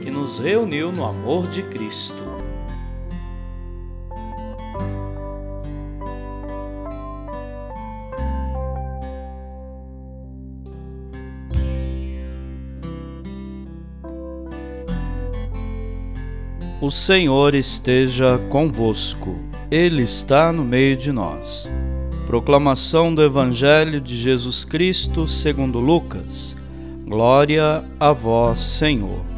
que nos reuniu no amor de Cristo. O Senhor esteja convosco, Ele está no meio de nós. Proclamação do Evangelho de Jesus Cristo segundo Lucas. Glória a vós, Senhor.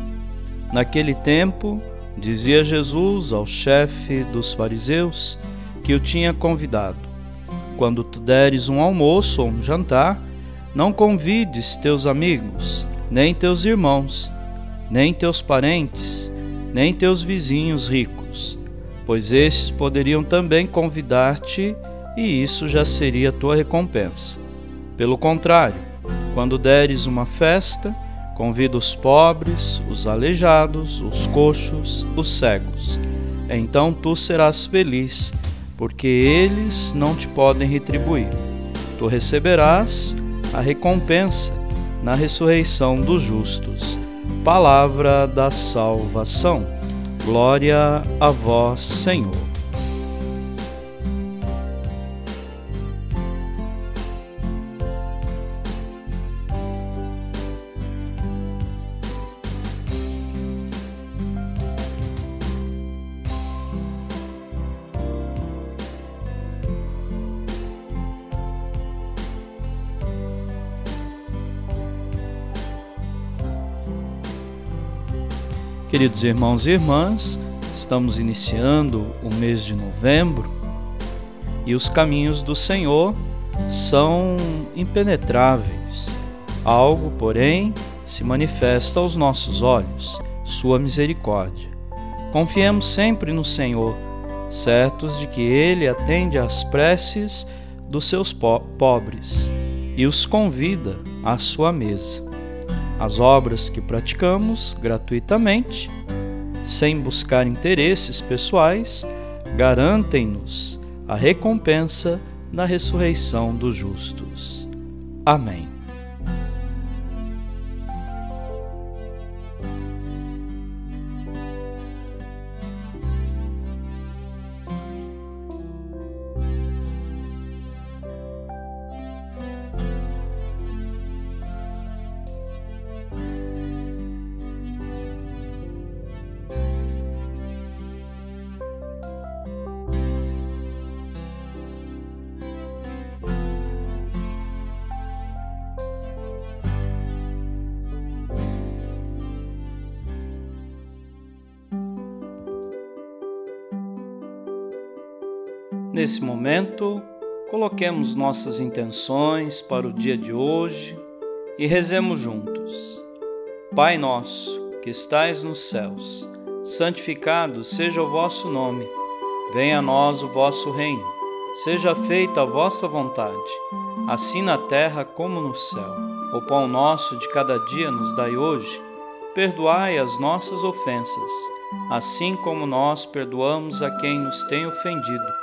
Naquele tempo, dizia Jesus ao chefe dos fariseus que o tinha convidado: Quando tu deres um almoço ou um jantar, não convides teus amigos, nem teus irmãos, nem teus parentes, nem teus vizinhos ricos, pois estes poderiam também convidar-te e isso já seria tua recompensa. Pelo contrário, quando deres uma festa, convida os pobres, os aleijados, os coxos, os cegos. Então tu serás feliz, porque eles não te podem retribuir. Tu receberás a recompensa na ressurreição dos justos palavra da salvação. Glória a vós, Senhor. Queridos irmãos e irmãs, estamos iniciando o mês de novembro e os caminhos do Senhor são impenetráveis. Algo, porém, se manifesta aos nossos olhos, Sua misericórdia. Confiemos sempre no Senhor, certos de que Ele atende às preces dos seus po pobres e os convida à sua mesa. As obras que praticamos gratuitamente, sem buscar interesses pessoais, garantem-nos a recompensa na ressurreição dos justos. Amém. Nesse momento, coloquemos nossas intenções para o dia de hoje e rezemos juntos. Pai nosso, que estais nos céus, santificado seja o vosso nome. Venha a nós o vosso reino. Seja feita a vossa vontade, assim na terra como no céu. O pão nosso de cada dia nos dai hoje. Perdoai as nossas ofensas, assim como nós perdoamos a quem nos tem ofendido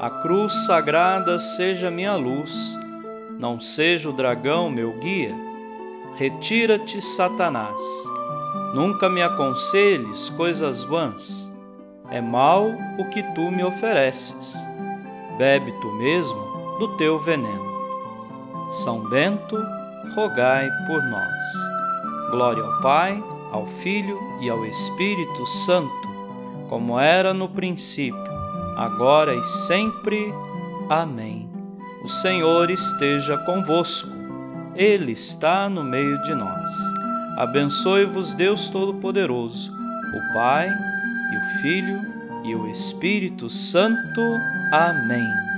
A cruz sagrada seja minha luz, não seja o dragão meu guia. Retira-te, Satanás. Nunca me aconselhes coisas vãs. É mal o que tu me ofereces. Bebe tu mesmo do teu veneno. São Bento, rogai por nós. Glória ao Pai, ao Filho e ao Espírito Santo, como era no princípio, agora e sempre. Amém. O Senhor esteja convosco, Ele está no meio de nós. Abençoe-vos, Deus Todo-Poderoso, o Pai e o Filho e o Espírito Santo. Amém.